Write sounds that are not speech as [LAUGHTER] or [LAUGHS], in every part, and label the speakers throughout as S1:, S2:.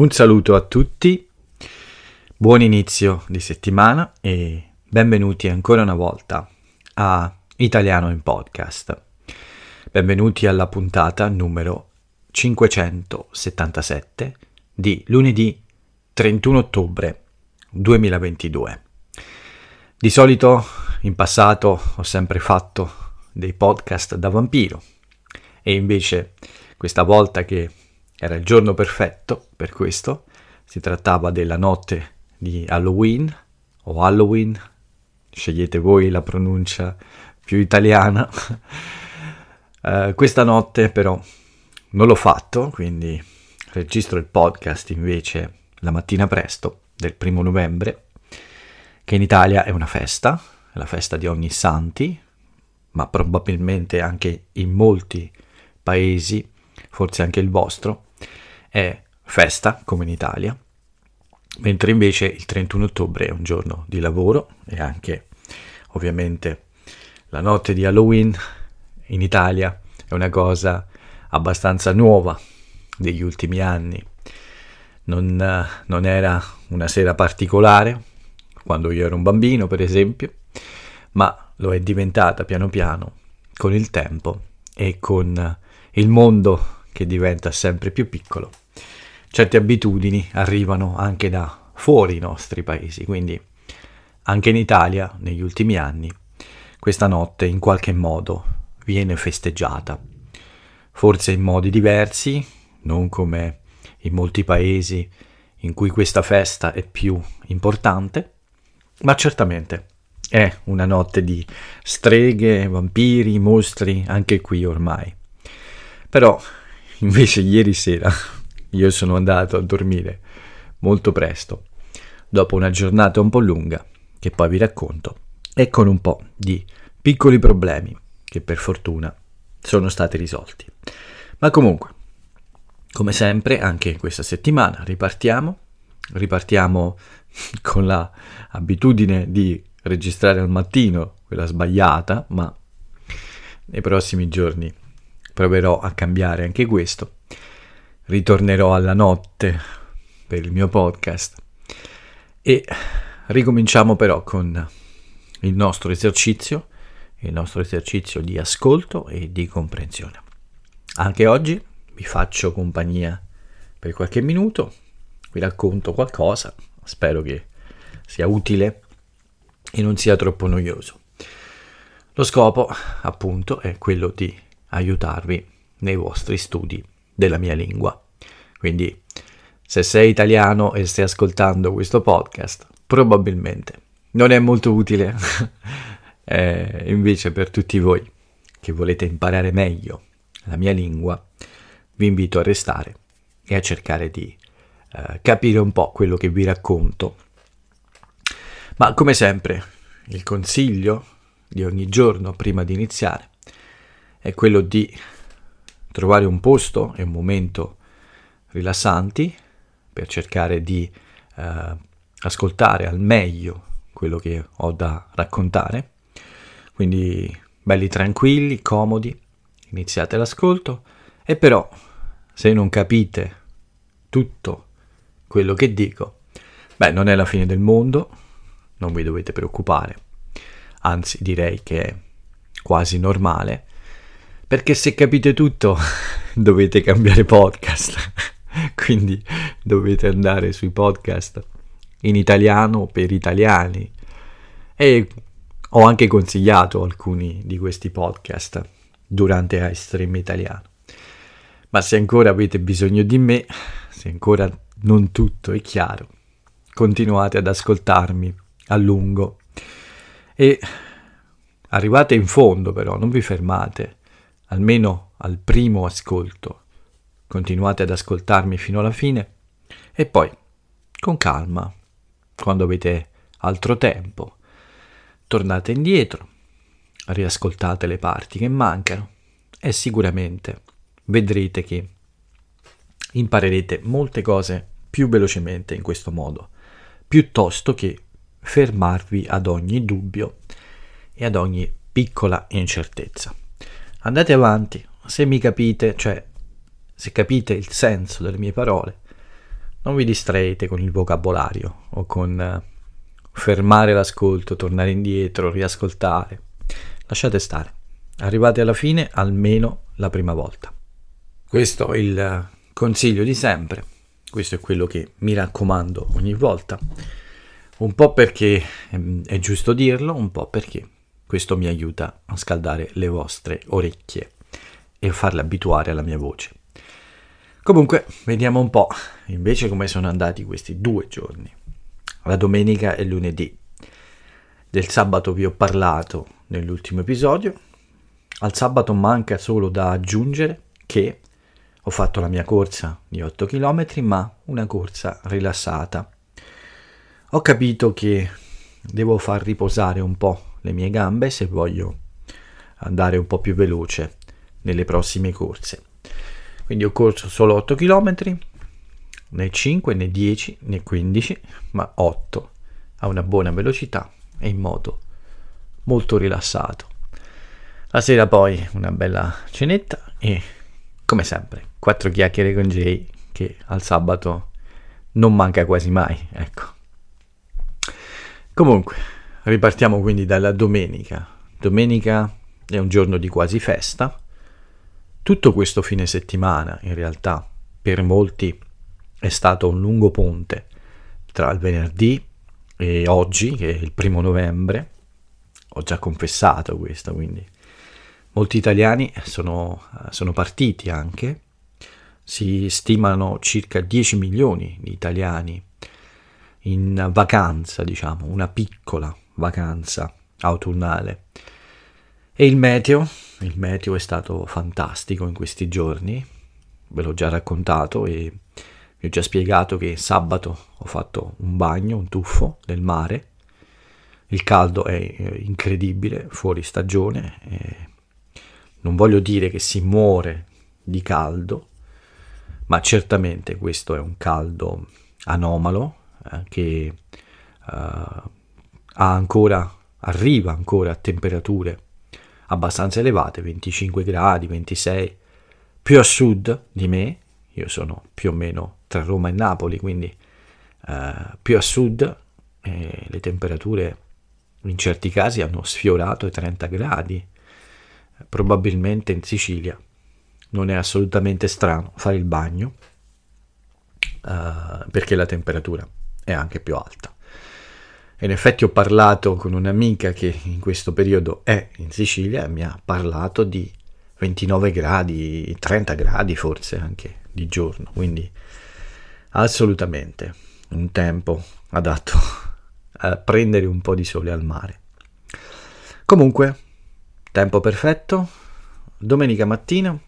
S1: Un saluto a tutti, buon inizio di settimana e benvenuti ancora una volta a Italiano in Podcast. Benvenuti alla puntata numero 577 di lunedì 31 ottobre 2022. Di solito in passato ho sempre fatto dei podcast da vampiro e invece questa volta che era il giorno perfetto per questo, si trattava della notte di Halloween o Halloween, scegliete voi la pronuncia più italiana. uh, [LAUGHS] questa notte però non l'ho fatto, quindi registro il podcast invece la mattina presto del primo novembre, che in Italia è una festa, è la festa di ogni santi, ma probabilmente anche in molti paesi forse anche il vostro, è festa come in Italia, mentre invece il 31 ottobre è un giorno di lavoro e anche ovviamente la notte di Halloween in Italia è una cosa abbastanza nuova degli ultimi anni. Non, non era una sera particolare quando io ero un bambino, per esempio, ma lo è diventata piano piano con il tempo e con il mondo che diventa sempre più piccolo, certe abitudini arrivano anche da fuori i nostri paesi, quindi anche in Italia negli ultimi anni questa notte in qualche modo viene festeggiata, forse in modi diversi, non come in molti paesi in cui questa festa è più importante, ma certamente è una notte di streghe, vampiri, mostri, anche qui ormai. Però invece ieri sera io sono andato a dormire molto presto, dopo una giornata un po' lunga, che poi vi racconto, e con un po' di piccoli problemi che per fortuna sono stati risolti. Ma comunque, come sempre, anche questa settimana ripartiamo, ripartiamo [LAUGHS] con la di registrare al mattino, quella sbagliata, ma nei prossimi giorni proverò a cambiare anche questo. Ritornerò alla notte per il mio podcast e ricominciamo però con il nostro esercizio, il nostro esercizio di ascolto e di comprensione. Anche oggi vi faccio compagnia per qualche minuto, vi racconto qualcosa, spero che sia utile e non sia troppo noioso. Lo scopo, appunto, è quello di aiutarvi nei vostri studi della mia lingua. Quindi, se sei italiano e stai ascoltando questo podcast, probabilmente non è molto utile. [LAUGHS] eh, invece, per tutti voi che volete imparare meglio la mia lingua, vi invito a restare e a cercare di eh, capire un po' quello che vi racconto. Ma come sempre, il consiglio di ogni giorno prima di iniziare è quello di trovare un posto e un momento rilassanti per cercare di eh, ascoltare al meglio quello che ho da raccontare. Quindi belli tranquilli, comodi, iniziate l'ascolto e però se non capite tutto quello che dico, beh, non è la fine del mondo, non vi dovete preoccupare, anzi direi che è quasi normale perché se capite tutto [LAUGHS] dovete cambiare podcast, [LAUGHS] quindi dovete andare sui podcast in italiano per italiani. E ho anche consigliato alcuni di questi podcast durante iStream italiano. Ma se ancora avete bisogno di me, se ancora non tutto è chiaro, continuate ad ascoltarmi a lungo e arrivate in fondo però, non vi fermate almeno al primo ascolto. Continuate ad ascoltarmi fino alla fine e poi, con calma, quando avete altro tempo, tornate indietro, riascoltate le parti che mancano e sicuramente vedrete che imparerete molte cose più velocemente in questo modo, piuttosto che fermarvi ad ogni dubbio e ad ogni piccola incertezza andate avanti, se mi capite, cioè se capite il senso delle mie parole, non vi distraete con il vocabolario o con eh, fermare l'ascolto, tornare indietro, riascoltare. Lasciate stare. Arrivate alla fine almeno la prima volta. Questo è il consiglio di sempre. Questo è quello che mi raccomando ogni volta. Un po' perché ehm, è giusto dirlo, un po' perché questo mi aiuta a scaldare le vostre orecchie e a farle abituare alla mia voce. Comunque, vediamo un po' invece come sono andati questi due giorni, la domenica e lunedì. Del sabato vi ho parlato nell'ultimo episodio. Al sabato manca solo da aggiungere che ho fatto la mia corsa di 8 km, ma una corsa rilassata ho capito che devo far riposare un po' le mie gambe se voglio andare un po' più veloce nelle prossime corse. Quindi ho corso solo 8 km, né 5, né 10, né 15, ma 8 a una buona velocità e in modo molto rilassato. La sera poi una bella cenetta e come sempre quattro chiacchiere con Jay che al sabato non manca quasi mai, ecco. Comunque, ripartiamo quindi dalla domenica. Domenica è un giorno di quasi festa. Tutto questo fine settimana, in realtà, per molti è stato un lungo ponte tra il venerdì e oggi, che è il primo novembre. Ho già confessato questo, quindi molti italiani sono, sono partiti anche. Si stimano circa 10 milioni di italiani in vacanza, diciamo, una piccola vacanza autunnale. E il meteo, il meteo è stato fantastico in questi giorni, ve l'ho già raccontato e vi ho già spiegato che sabato ho fatto un bagno, un tuffo nel mare. Il caldo è eh, incredibile, fuori stagione. non voglio dire che si muore di caldo, ma certamente questo è un caldo anomalo, eh, che uh, ha ancora, arriva ancora a temperature abbastanza elevate, 25 gradi, 26, più a sud di me, io sono più o meno tra Roma e Napoli, quindi uh, più a sud eh, le temperature in certi casi hanno sfiorato i 30 gradi, probabilmente in Sicilia non è assolutamente strano fare il bagno uh, perché la temperatura è anche più alta. In effetti ho parlato con un'amica che in questo periodo è in Sicilia e mi ha parlato di 29 gradi, 30 gradi forse anche di giorno, quindi assolutamente un tempo adatto a prendere un po' di sole al mare. Comunque, tempo perfetto, domenica mattina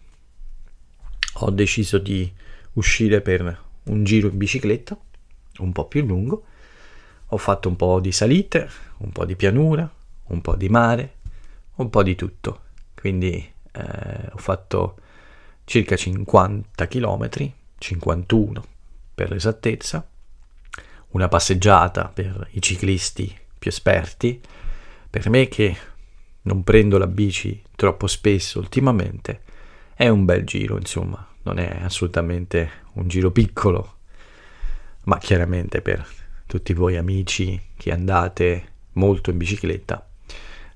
S1: ho deciso di uscire per un giro in bicicletta un po' più lungo. Ho fatto un po' di salite, un po' di pianura, un po' di mare, un po' di tutto. Quindi eh, ho fatto circa 50 km, 51 per l'esattezza, una passeggiata per i ciclisti più esperti. Per me che non prendo la bici troppo spesso ultimamente, è un bel giro, insomma, non è assolutamente un giro piccolo, ma chiaramente per tutti voi amici che andate molto in bicicletta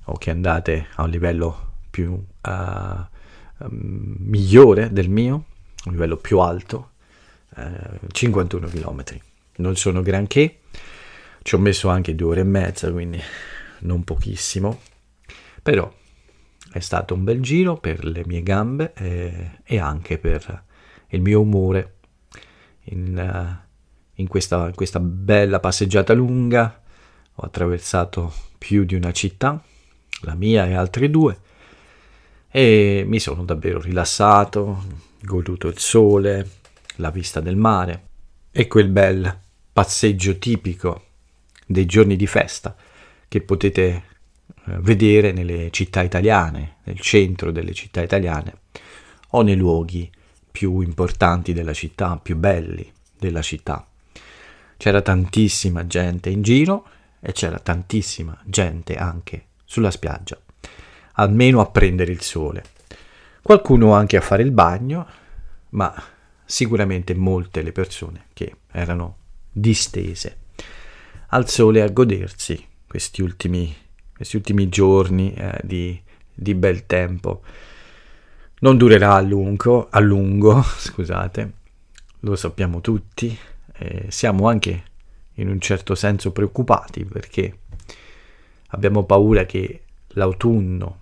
S1: o che andate a un livello più uh, migliore del mio, un livello più alto, uh, 51 km. Non sono granché, ci ho messo anche due ore e mezza, quindi non pochissimo, però è stato un bel giro per le mie gambe e, e anche per il mio umore. In, uh, in questa, in questa bella passeggiata lunga ho attraversato più di una città, la mia e altre due, e mi sono davvero rilassato, goduto il sole, la vista del mare e quel bel passeggio tipico dei giorni di festa che potete eh, vedere nelle città italiane, nel centro delle città italiane o nei luoghi più importanti della città, più belli della città. C'era tantissima gente in giro e c'era tantissima gente anche sulla spiaggia, almeno a prendere il sole. Qualcuno anche a fare il bagno, ma sicuramente molte le persone che erano distese al sole a godersi questi ultimi, questi ultimi giorni eh, di, di, bel tempo. Non durerà a lungo, a lungo [LAUGHS] scusate, lo sappiamo tutti, eh, siamo anche in un certo senso preoccupati perché abbiamo paura che l'autunno,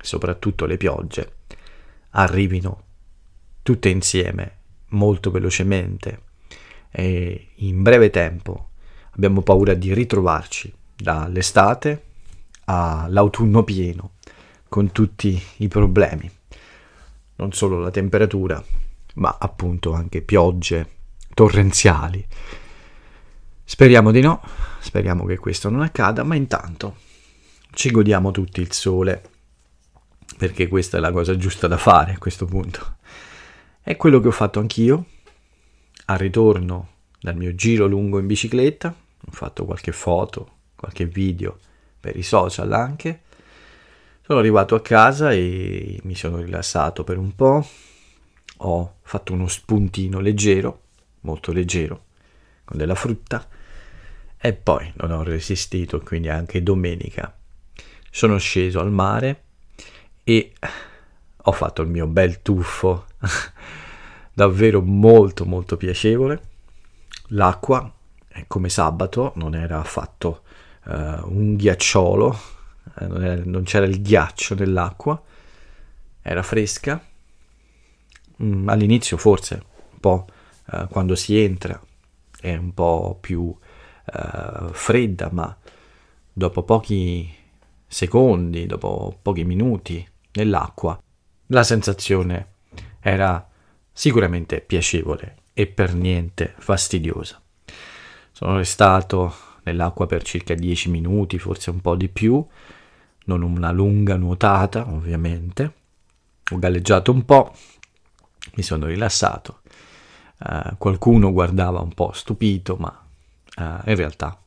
S1: soprattutto le piogge, arrivino tutte insieme molto velocemente. E in breve tempo abbiamo paura di ritrovarci dall'estate all'autunno pieno con tutti i problemi, non solo la temperatura, ma appunto anche piogge torrenziali. Speriamo di no, speriamo che questo non accada, ma intanto ci godiamo tutti il sole, perché questa è la cosa giusta da fare a questo punto. È quello che ho fatto anch'io, al ritorno dal mio giro lungo in bicicletta, ho fatto qualche foto, qualche video per i social anche. Sono arrivato a casa e mi sono rilassato per un po', ho fatto uno spuntino leggero, molto leggero, con della frutta e poi non ho resistito, quindi anche domenica sono sceso al mare e ho fatto il mio bel tuffo [LAUGHS] davvero molto molto piacevole. L'acqua, come sabato, non era affatto uh, un ghiacciolo, eh, non, era, non, c'era il ghiaccio nell'acqua, era fresca. Mm, all'inizio forse un po' uh, quando si entra è un po' più uh, fredda, ma dopo pochi secondi, dopo pochi minuti nell'acqua, la sensazione era sicuramente piacevole e per niente fastidiosa. Sono restato nell'acqua per circa 10 minuti, forse un po' di più, non una lunga nuotata ovviamente. Ho galleggiato un po', mi sono rilassato. Uh, qualcuno guardava un po' stupito, ma uh, in realtà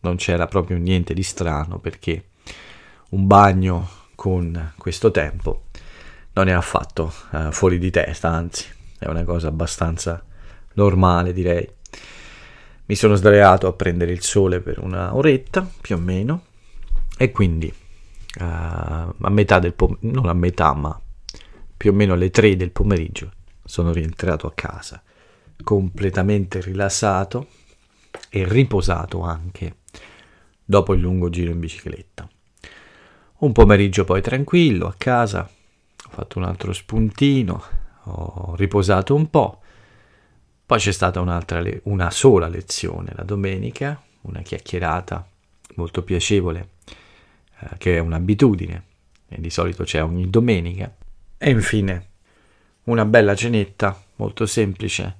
S1: non c'era proprio niente di strano perché un bagno con questo tempo non è affatto uh, fuori di testa, anzi è una cosa abbastanza normale direi. Mi sono sdraiato a prendere il sole per una oretta più o meno e quindi uh, a metà del pomeriggio, non a metà ma più o meno alle 3 del pomeriggio sono rientrato a casa completamente rilassato e riposato anche dopo il lungo giro in bicicletta. Un pomeriggio poi tranquillo a casa, ho fatto un altro spuntino, ho riposato un po', poi c'è stata un'altra, le- una sola lezione la domenica, una chiacchierata molto piacevole, eh, che è un'abitudine, e di solito c'è ogni domenica. E infine una bella cenetta, molto semplice.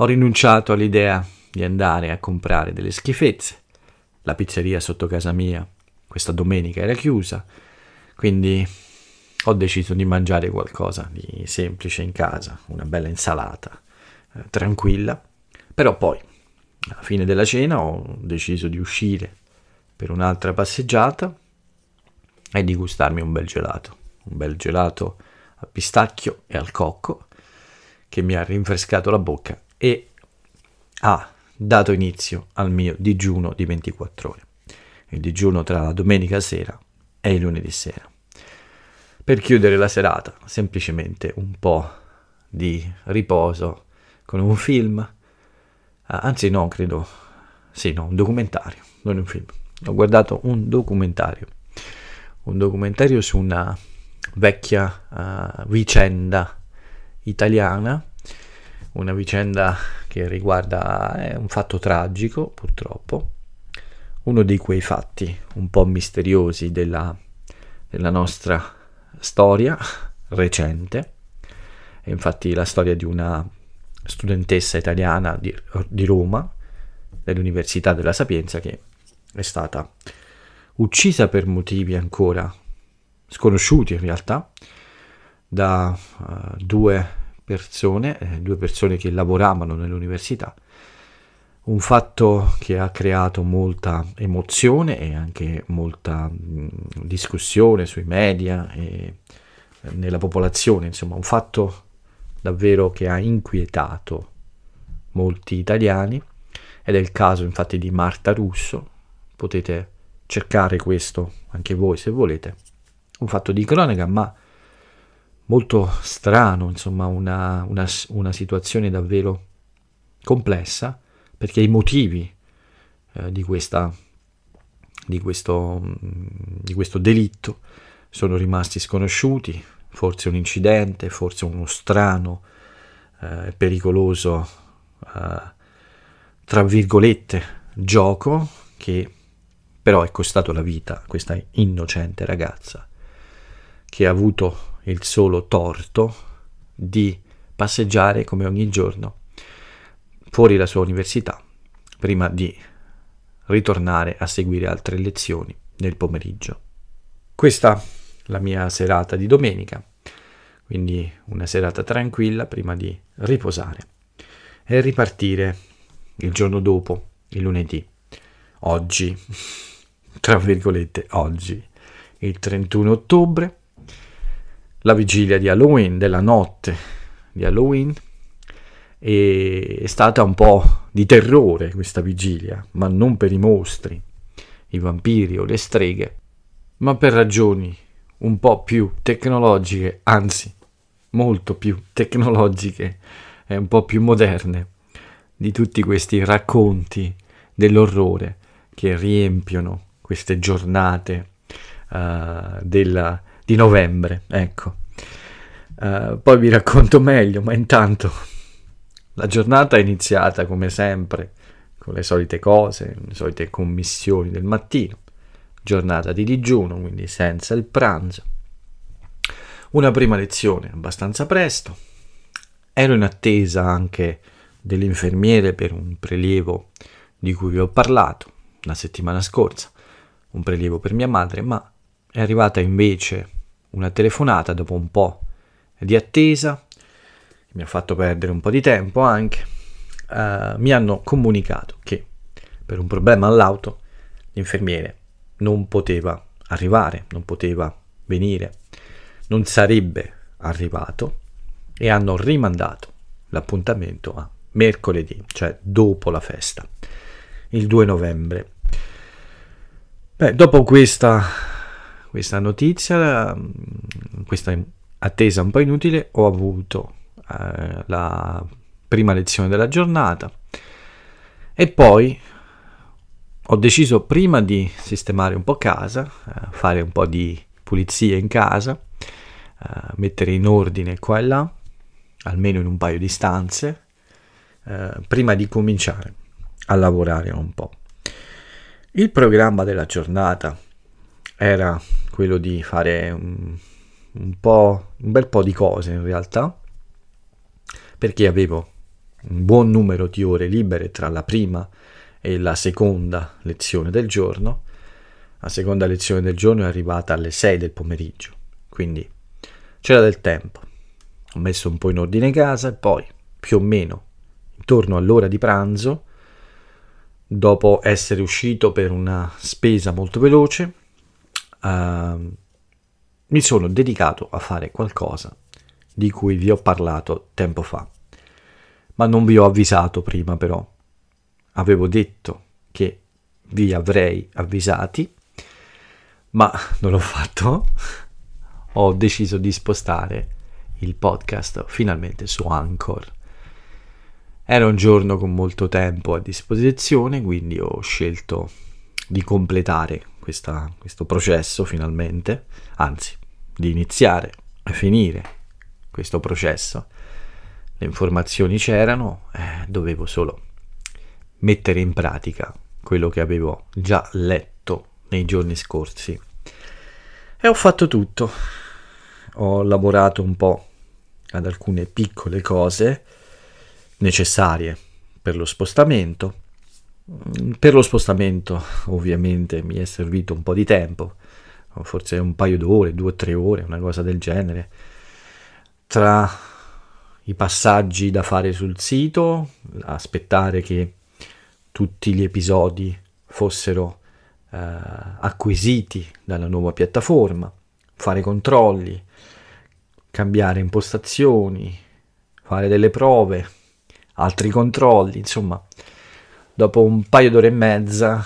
S1: Ho rinunciato all'idea di andare a comprare delle schifezze. La pizzeria sotto casa mia questa domenica era chiusa, quindi ho deciso di mangiare qualcosa di semplice in casa, una bella insalata, eh, tranquilla. Però poi, alla fine della cena, ho deciso di uscire per un'altra passeggiata e di gustarmi un bel gelato, un bel gelato a pistacchio e al cocco che mi ha rinfrescato la bocca e ha dato inizio al mio digiuno di 24 ore. Il digiuno tra la domenica sera e il lunedì sera per chiudere la serata, semplicemente un po' di riposo con un film, ah, anzi no, credo, sì, no, un documentario, non un film. Ho guardato un documentario, un documentario su una vecchia uh, vicenda italiana, una vicenda che riguarda è un fatto tragico, purtroppo, uno di quei fatti un po' misteriosi della, della nostra storia recente, è infatti la storia di una studentessa italiana di, di Roma, dell'Università della Sapienza, che è stata uccisa per motivi ancora sconosciuti in realtà da uh, due persone, eh, due persone che lavoravano nell'università. Un fatto che ha creato molta emozione e anche molta mh, discussione sui media e nella popolazione, insomma un fatto davvero che ha inquietato molti italiani. Ed è il caso infatti di Marta Russo, potete cercare questo anche voi se volete, un fatto di cronaca ma molto strano, insomma una, una, una situazione davvero complessa perché i motivi eh, di, questa, di, questo, di questo delitto sono rimasti sconosciuti, forse un incidente, forse uno strano, eh, pericoloso, eh, tra virgolette, gioco che però è costato la vita a questa innocente ragazza che ha avuto il solo torto di passeggiare come ogni giorno fuori la sua università prima di ritornare a seguire altre lezioni nel pomeriggio. Questa la mia serata di domenica, quindi una serata tranquilla prima di riposare e ripartire il giorno dopo, il lunedì, oggi, [LAUGHS] tra virgolette, oggi, il 31 ottobre, la vigilia di Halloween, della notte di Halloween, e è stata un po' di terrore questa vigilia, ma non per i mostri, i vampiri o le streghe, ma per ragioni un po' più tecnologiche, anzi molto più tecnologiche e un po' più moderne di tutti questi racconti dell'orrore che riempiono queste giornate uh, della, di novembre. Ecco. Uh, poi vi racconto meglio, ma intanto la giornata è iniziata come sempre con le solite cose, le solite commissioni del mattino giornata di digiuno, quindi senza il pranzo. Una prima lezione abbastanza presto. Ero in attesa anche dell'infermiere per un prelievo di cui vi ho parlato la settimana scorsa, un prelievo per mia madre, ma è arrivata invece una telefonata dopo un po' di attesa, mi ha fatto perdere un po' di tempo anche, uh, mi hanno comunicato che per un problema all'auto l'infermiere non poteva arrivare, non poteva venire, non sarebbe arrivato e hanno rimandato l'appuntamento a mercoledì, cioè dopo la festa, il 2 novembre. Beh, dopo questa, questa notizia, mm, questa attesa un po' inutile, ho avuto eh, la prima lezione della giornata e poi ho deciso prima di sistemare un po' casa, eh, fare un po' di pulizia in casa, eh, mettere in ordine qua e là, almeno in un paio di stanze, eh, prima di cominciare a lavorare un po'. Il programma della giornata era quello di fare un, un, po', un bel po' di cose in realtà, perché avevo un buon numero di ore libere tra la prima e la seconda lezione del giorno. La seconda lezione del giorno è arrivata alle 6 del pomeriggio, quindi c'era del tempo. Ho messo un po' in ordine casa e poi, più o meno, intorno all'ora di pranzo, dopo essere uscito per una spesa molto veloce, uh, mi sono dedicato a fare qualcosa di cui vi ho parlato tempo fa. Ma non vi ho avvisato prima però avevo detto che vi avrei avvisati, ma non l'ho fatto. Ho deciso di spostare il podcast finalmente su Anchor. Era un giorno con molto tempo a disposizione, quindi ho scelto di completare questa, questo processo finalmente, anzi di iniziare a finire questo processo. Le informazioni c'erano, eh, dovevo solo mettere in pratica quello che avevo già letto nei giorni scorsi. E ho fatto tutto. Ho lavorato un po' ad alcune piccole cose necessarie per lo spostamento. Per lo spostamento ovviamente mi è servito un po' di tempo, forse un paio d'ore, due o tre ore, una cosa del genere. Tra i passaggi da fare sul sito, aspettare che tutti gli episodi fossero eh, acquisiti dalla nuova piattaforma, fare controlli, cambiare impostazioni, fare delle prove, altri controlli, insomma, dopo un paio d'ore e mezza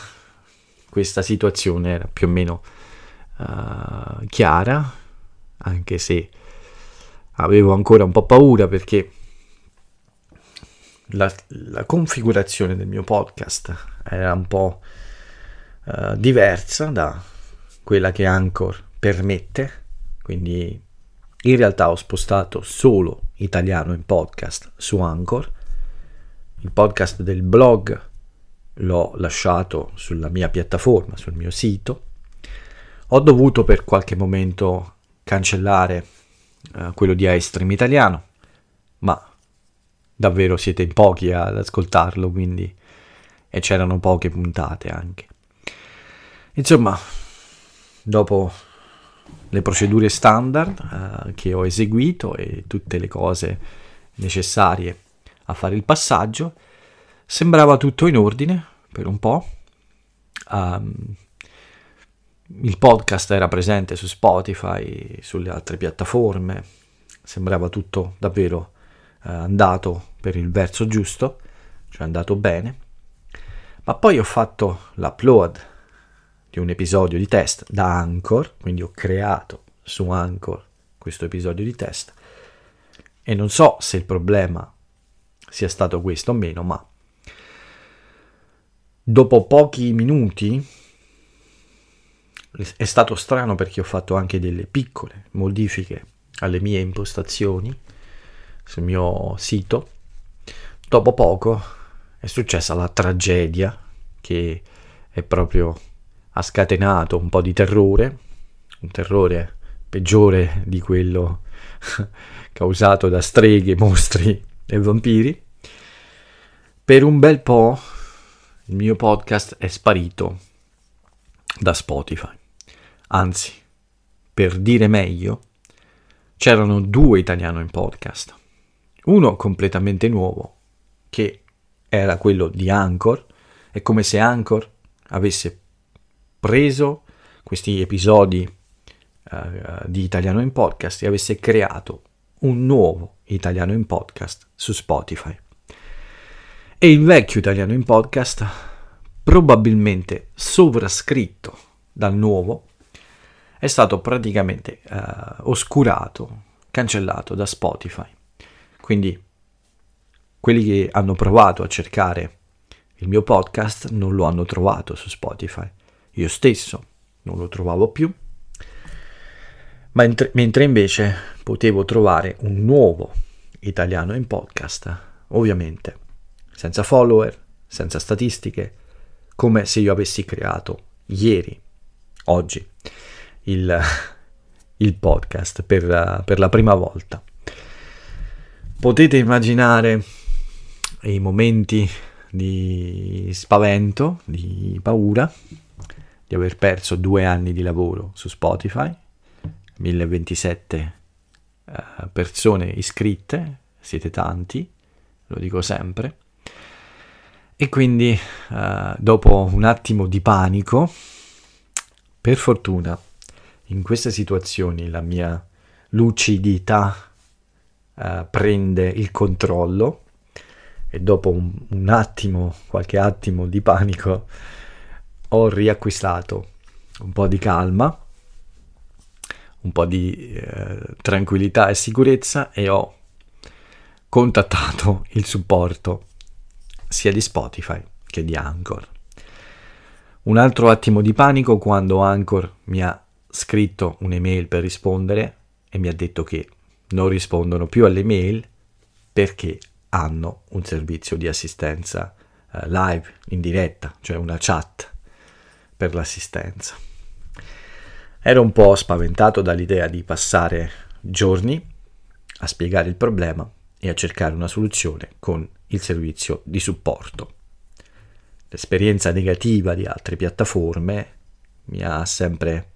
S1: questa situazione era più o meno uh, chiara, anche se avevo ancora un po' paura perché la, la configurazione del mio podcast era un po' uh, diversa da quella che Anchor permette, quindi in realtà ho spostato solo italiano in podcast su Anchor, il podcast del blog l'ho lasciato sulla mia piattaforma, sul mio sito, ho dovuto per qualche momento cancellare uh, quello di iStream italiano, ma davvero siete in pochi ad ascoltarlo, quindi e c'erano poche puntate anche. Insomma, dopo le procedure standard uh, che ho eseguito e tutte le cose necessarie a fare il passaggio, sembrava tutto in ordine per un po'. Um, il podcast era presente su Spotify, sulle altre piattaforme, sembrava tutto davvero eh, andato per il verso giusto, cioè andato bene. Ma poi ho fatto l'upload di un episodio di test da Anchor, quindi ho creato su Anchor questo episodio di test e non so se il problema sia stato questo o meno, ma dopo pochi minuti è stato strano perché ho fatto anche delle piccole modifiche alle mie impostazioni sul mio sito. Dopo poco è successa la tragedia che è proprio ha scatenato un po' di terrore, un terrore peggiore di quello [LAUGHS] causato da streghe, mostri e vampiri. Per un bel po' il mio podcast è sparito da Spotify. Anzi, per dire meglio, c'erano due italiano in podcast. Uno completamente nuovo, che era quello di Anchor, è come se Anchor avesse preso questi episodi uh, di Italiano in Podcast e avesse creato un nuovo Italiano in Podcast su Spotify. E il vecchio Italiano in Podcast, probabilmente sovrascritto dal nuovo, è stato praticamente uh, oscurato, cancellato da Spotify. Quindi quelli che hanno provato a cercare il mio podcast non lo hanno trovato su Spotify. Io stesso non lo trovavo più, mentre, mentre invece potevo trovare un nuovo italiano in podcast, ovviamente senza follower, senza statistiche, come se io avessi creato ieri, oggi, il, [LAUGHS] il podcast per, per la prima volta. Potete immaginare i momenti di spavento, di paura, di aver perso due anni di lavoro su Spotify, 1027 uh, eh, persone iscritte, siete tanti, lo dico sempre, e quindi uh, dopo un attimo di panico, per fortuna in queste situazioni la mia lucidità uh, prende il controllo e dopo un, un, attimo, qualche attimo di panico, ho riacquistato un po' di calma, un po' di eh, tranquillità e sicurezza e ho contattato il supporto sia di Spotify che di Anchor. Un altro attimo di panico quando Anchor mi ha scritto un'email per rispondere e mi ha detto che non rispondono più alle mail perché hanno un servizio di assistenza eh, live in diretta, cioè una chat per l'assistenza. Ero un po' spaventato dall'idea di passare giorni a spiegare il problema e a cercare una soluzione con il servizio di supporto. L'esperienza negativa di altre piattaforme mi ha sempre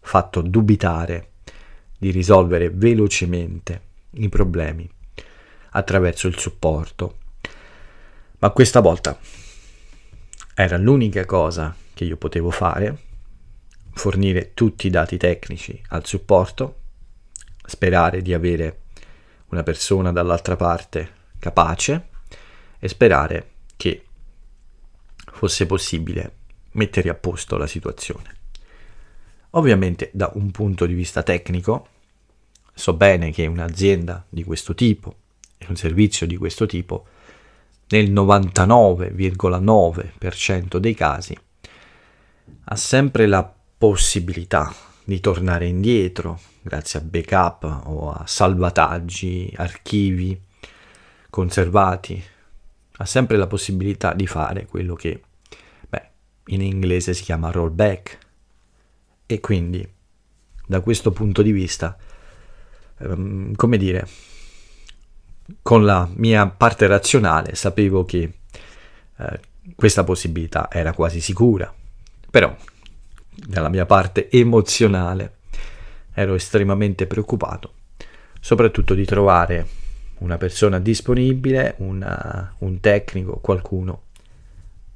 S1: fatto dubitare di risolvere velocemente i problemi attraverso il supporto. Ma questa volta era l'unica cosa che io potevo fare, fornire tutti i dati tecnici al supporto, sperare di avere una persona dall'altra parte capace e sperare che fosse possibile mettere a posto la situazione. Ovviamente da un punto di vista tecnico so bene che un'azienda di questo tipo e un servizio di questo tipo nel 99,9% dei casi ha sempre la possibilità di tornare indietro grazie a backup o a salvataggi, archivi conservati, ha sempre la possibilità di fare quello che beh, in inglese si chiama rollback. E quindi da questo punto di vista, ehm, come dire, con la mia parte razionale sapevo che eh, questa possibilità era quasi sicura, però dalla mia parte emozionale ero estremamente preoccupato, soprattutto di trovare una persona disponibile, una, un tecnico, qualcuno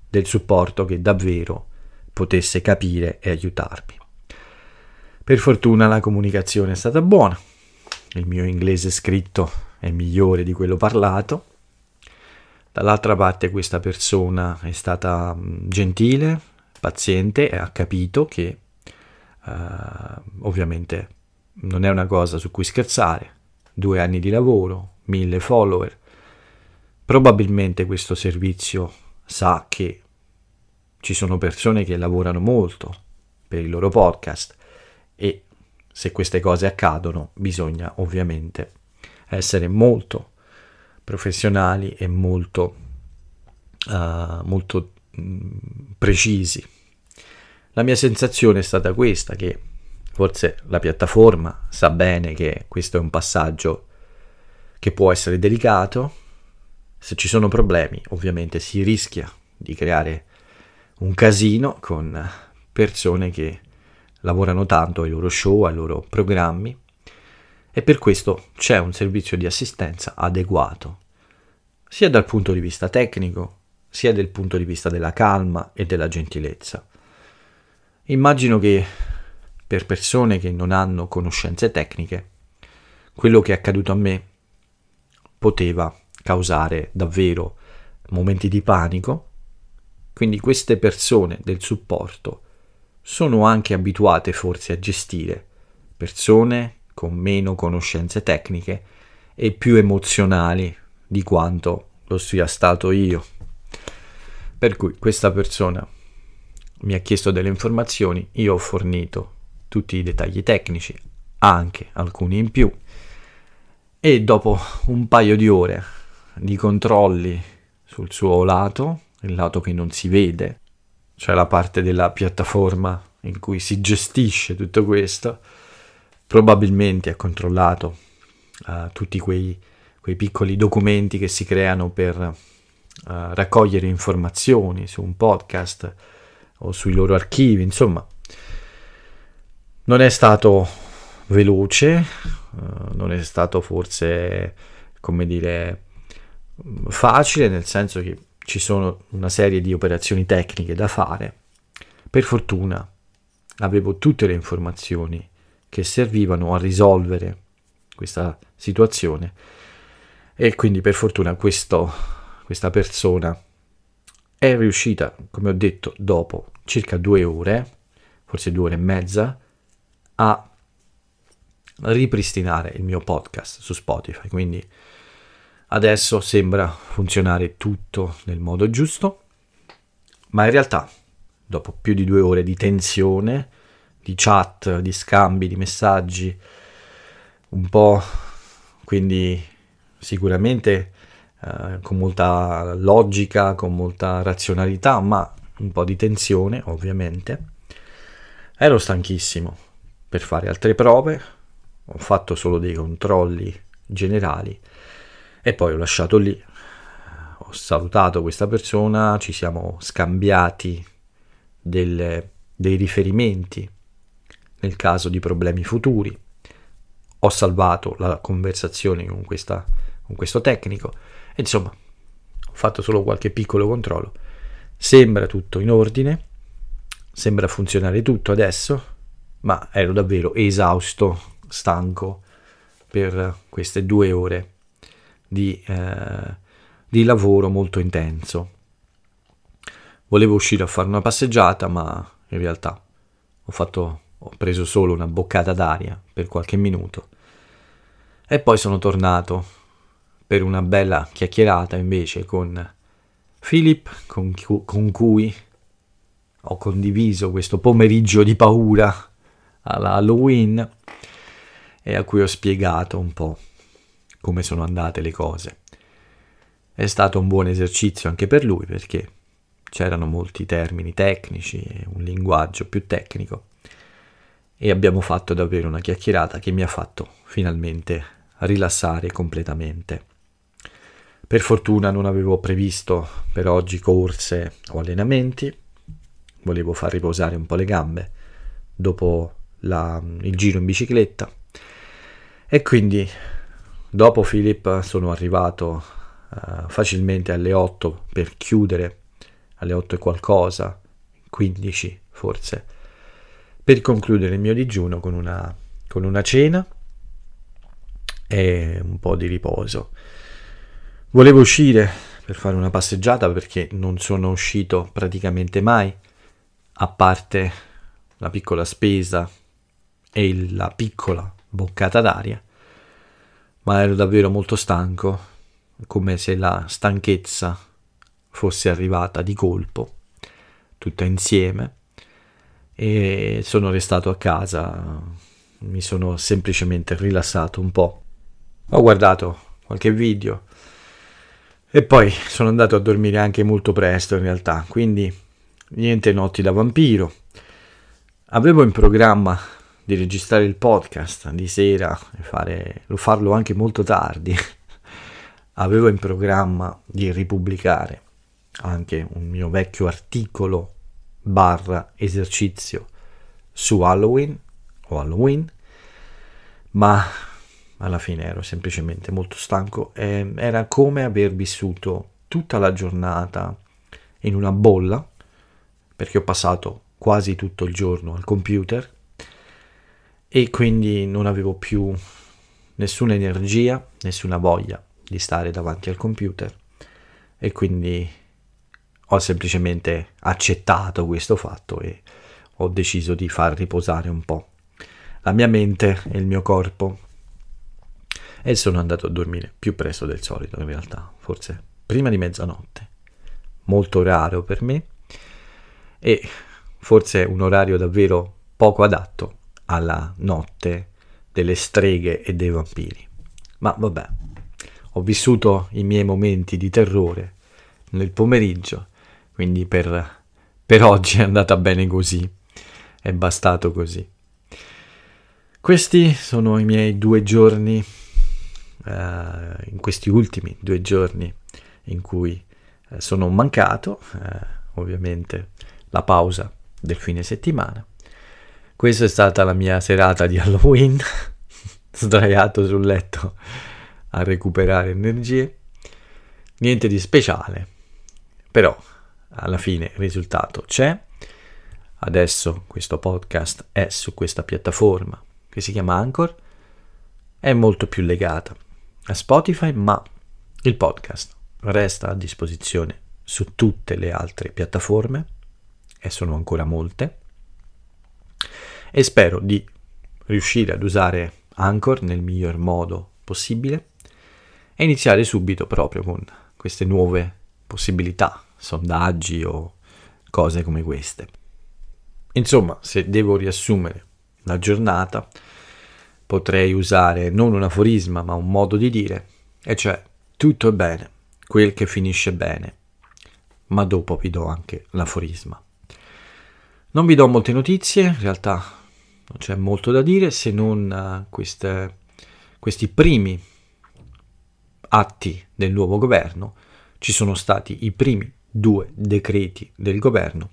S1: del supporto che davvero potesse capire e aiutarmi. Per fortuna la comunicazione è stata buona, il mio inglese scritto è migliore di quello parlato, dall'altra parte questa persona è stata gentile, paziente ha capito che uh, ovviamente non è una cosa su cui scherzare, due anni di lavoro, mille follower, probabilmente questo servizio sa che ci sono persone che lavorano molto per il loro podcast e se queste cose accadono bisogna ovviamente essere molto professionali e molto, uh, molto precisi. La mia sensazione è stata questa, che forse la piattaforma sa bene che questo è un passaggio che può essere delicato, se ci sono problemi ovviamente si rischia di creare un casino con persone che lavorano tanto ai loro show, ai loro programmi e per questo c'è un servizio di assistenza adeguato, sia dal punto di vista tecnico, sia dal punto di vista della calma e della gentilezza. Immagino che per persone che non hanno conoscenze tecniche, quello che è accaduto a me poteva causare davvero momenti di panico, quindi queste persone del supporto sono anche abituate forse a gestire persone con meno conoscenze tecniche e più emozionali di quanto lo sia stato io. Per cui questa persona mi ha chiesto delle informazioni, io ho fornito tutti i dettagli tecnici, anche alcuni in più, e dopo un paio di ore di controlli sul suo lato, il lato che non si vede, cioè la parte della piattaforma in cui si gestisce tutto questo, probabilmente ha controllato uh, tutti quei, quei, piccoli documenti che si creano per raccogliere informazioni su un podcast o sui loro archivi, insomma, non è stato veloce, uh, non è stato forse, come dire, facile, nel senso che ci sono una serie di operazioni tecniche da fare. Per fortuna avevo tutte le informazioni che servivano a risolvere questa situazione e quindi per fortuna questo, questa persona è riuscita, come ho detto, dopo circa due ore, forse due ore e mezza, a ripristinare il mio podcast su Spotify. Quindi Adesso sembra funzionare tutto nel modo giusto, ma in realtà, dopo più di due ore di tensione, di chat, di scambi, di messaggi, un po' quindi sicuramente eh, con molta logica, con molta razionalità, ma un po' di tensione ovviamente. Ero stanchissimo per fare altre prove, ho fatto solo dei controlli generali e poi ho lasciato lì, ho salutato questa persona, ci siamo scambiati delle, dei riferimenti nel caso di problemi futuri, ho salvato la conversazione con, questa, con questo tecnico insomma ho fatto solo qualche piccolo controllo. Sembra tutto in ordine, sembra funzionare tutto adesso, ma ero davvero esausto, stanco, per queste due ore di, eh, di lavoro molto intenso. Volevo uscire a fare una passeggiata, ma in realtà ho, fatto, ho preso solo una boccata d'aria per qualche minuto e poi sono tornato per una bella chiacchierata invece con Philip, con, con cui ho condiviso questo pomeriggio di paura alla Halloween e a cui ho spiegato un po' come sono andate le cose. È stato un buon esercizio anche per lui perché c'erano molti termini tecnici e un linguaggio più tecnico e abbiamo fatto davvero una chiacchierata che mi ha fatto finalmente rilassare completamente. Per fortuna non avevo previsto per oggi corse o allenamenti, volevo far riposare un po' le gambe dopo la, il giro in bicicletta. E quindi dopo Philip sono arrivato uh, facilmente alle 8 per chiudere alle 8 e qualcosa 15 forse per concludere il mio digiuno con una, con una cena e un po' di riposo volevo uscire per fare una passeggiata perché non sono uscito praticamente mai a parte la piccola spesa e la piccola boccata d'aria, ma ero davvero molto stanco, come se la stanchezza fosse arrivata di colpo, tutta insieme, e sono restato a casa, mi sono semplicemente rilassato un po'. Ho guardato qualche video e poi sono andato a dormire anche molto presto in realtà, quindi niente notti da vampiro. Avevo in programma di registrare il podcast di sera e fare, farlo anche molto tardi. [LAUGHS] Avevo in programma di ripubblicare anche un mio vecchio articolo barra esercizio su Halloween o Halloween, ma alla fine ero semplicemente molto stanco e era come aver vissuto tutta la giornata in una bolla perché ho passato quasi tutto il giorno al computer e quindi non avevo più nessuna energia, nessuna voglia di stare davanti al computer e quindi ho semplicemente accettato questo fatto e ho deciso di far riposare un po' la mia mente e il mio corpo e sono andato a dormire più presto del solito in realtà, forse prima di mezzanotte, molto raro per me e forse un orario davvero poco adatto alla notte delle streghe e dei vampiri. Ma vabbè, ho vissuto i miei momenti di terrore nel pomeriggio, quindi per, per oggi è andata bene così, è bastato così. Questi sono i miei due giorni, uh, in questi ultimi due giorni in cui uh, sono mancato, uh, ovviamente la pausa del fine settimana. Questa è stata la mia serata di Halloween, [LAUGHS] sdraiato sul letto a recuperare energie. Niente di speciale, però alla fine il risultato c'è. Adesso questo podcast è su questa piattaforma che si chiama Anchor, è molto più legata a Spotify, ma il podcast resta a disposizione su tutte le altre piattaforme e sono ancora molte, e spero di riuscire ad usare Anchor nel miglior modo possibile e iniziare subito proprio con queste nuove possibilità, sondaggi o cose come queste. Insomma, se devo riassumere la giornata, potrei usare non un aforisma ma un modo di dire, e cioè tutto è bene, quel che finisce bene, ma dopo vi do anche l'aforisma. Non vi do molte notizie, in realtà non c'è molto da dire se non uh, queste, questi primi atti del nuovo governo. Ci sono stati i primi due decreti del governo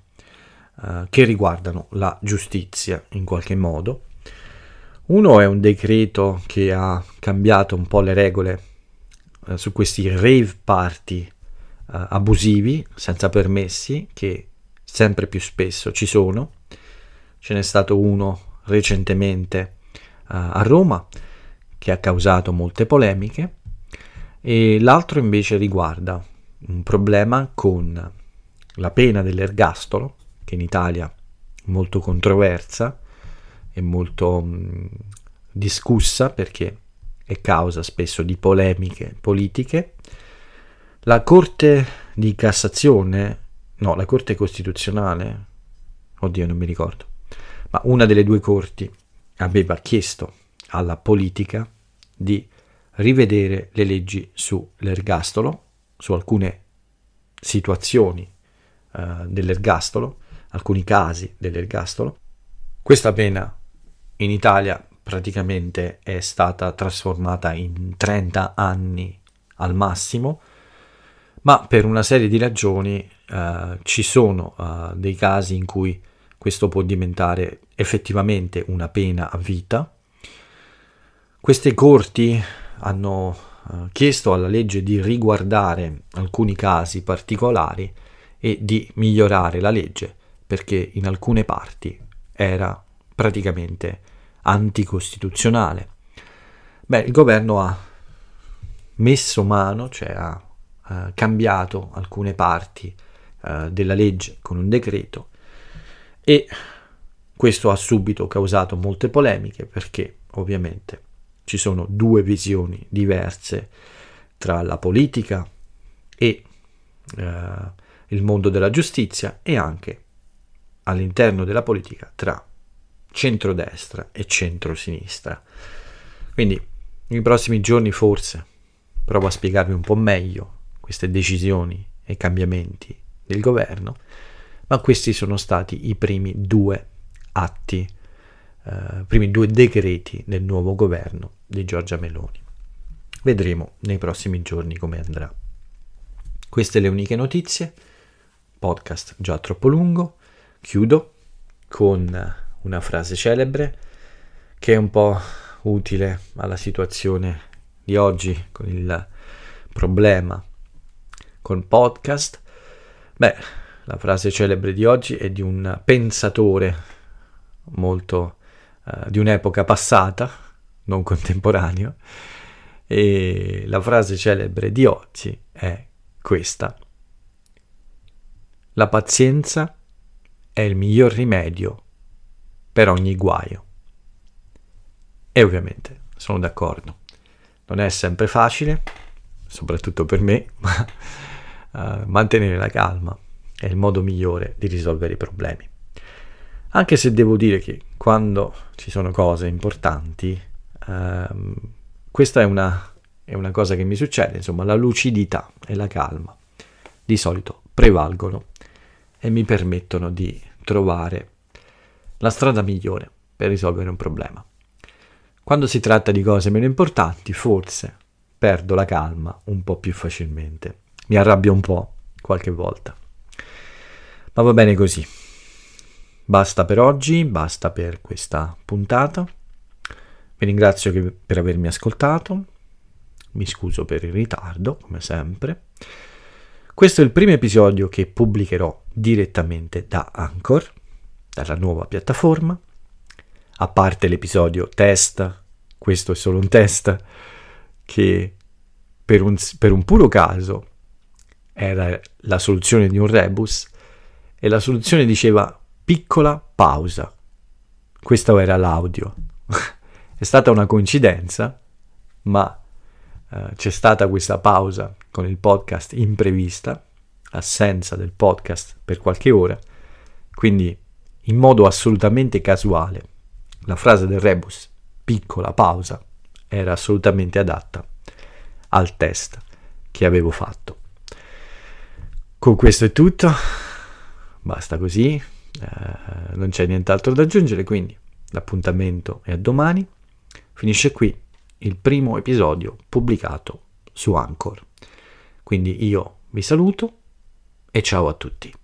S1: uh, che riguardano la giustizia in qualche modo. Uno è un decreto che ha cambiato un po' le regole uh, su questi rave party abusivi senza permessi che sempre più spesso ci sono. Ce n'è stato uno recentemente uh, a Roma che ha causato molte polemiche e l'altro invece riguarda un problema con la pena dell'ergastolo, che in Italia è molto controversa e molto mh, discussa perché è causa spesso di polemiche politiche. La Corte di Cassazione, no, la Corte Costituzionale, oddio non mi ricordo, ma una delle due corti aveva chiesto alla politica di rivedere le leggi sull'ergastolo, su alcune situazioni uh, dell'ergastolo, alcuni casi dell'ergastolo. Questa pena in Italia praticamente è stata trasformata in 30 anni al massimo, ma per una serie di ragioni uh, ci sono uh, dei casi in cui questo può diventare effettivamente una pena a vita. Queste corti hanno uh, chiesto alla legge di riguardare alcuni casi particolari e di migliorare la legge perché in alcune parti era praticamente anticostituzionale. Beh, il governo ha messo mano, cioè ha uh, cambiato alcune parti uh, della legge con un decreto e questo ha subito causato molte polemiche perché ovviamente ci sono due visioni diverse tra la politica e uh, il mondo della giustizia e anche all'interno della politica tra centrodestra e centrosinistra. Quindi nei prossimi giorni forse provo a spiegarvi un po' meglio queste decisioni e cambiamenti del governo, ma questi sono stati i primi due atti, eh, primi due decreti del nuovo governo di Giorgia Meloni. Vedremo nei prossimi giorni come andrà. Queste le uniche notizie, podcast già troppo lungo, chiudo con una frase celebre che è un po' utile alla situazione di oggi con il problema col podcast. Beh, la frase celebre di oggi è di un pensatore molto uh, di un'epoca passata, non contemporaneo, e la frase celebre di oggi è questa. La pazienza è il miglior rimedio per ogni guaio. E ovviamente sono d'accordo. Non è sempre facile, soprattutto per me, [LAUGHS] ma uh, mantenere la calma è il modo migliore di risolvere i problemi. Anche se devo dire che quando ci sono cose importanti, uh, questa è una, è una cosa che mi succede, insomma, la lucidità e la calma di solito prevalgono e mi permettono di trovare la strada migliore per risolvere un problema. Quando si tratta di cose meno importanti, forse perdo la calma un po' più facilmente. Mi arrabbio un po' qualche volta. Ma va bene così. Basta per oggi, basta per questa puntata. Vi ringrazio per avermi ascoltato. Mi scuso per il ritardo, come sempre. Questo è il primo episodio che pubblicherò direttamente da Anchor dalla nuova piattaforma. A parte l'episodio test, questo è solo un test, che per un, per un puro caso era la soluzione di un rebus e la soluzione diceva piccola pausa. Questo era l'audio. [LAUGHS] è stata una coincidenza, ma uh, c'è stata questa pausa con il podcast imprevista, assenza del podcast per qualche ora, quindi in modo assolutamente casuale. La frase del rebus, piccola pausa, era assolutamente adatta al test che avevo fatto. Con questo è tutto, basta così, eh, non c'è nient'altro da aggiungere, quindi l'appuntamento è a domani. Finisce qui il primo episodio pubblicato su Anchor. Quindi io vi saluto e ciao a tutti.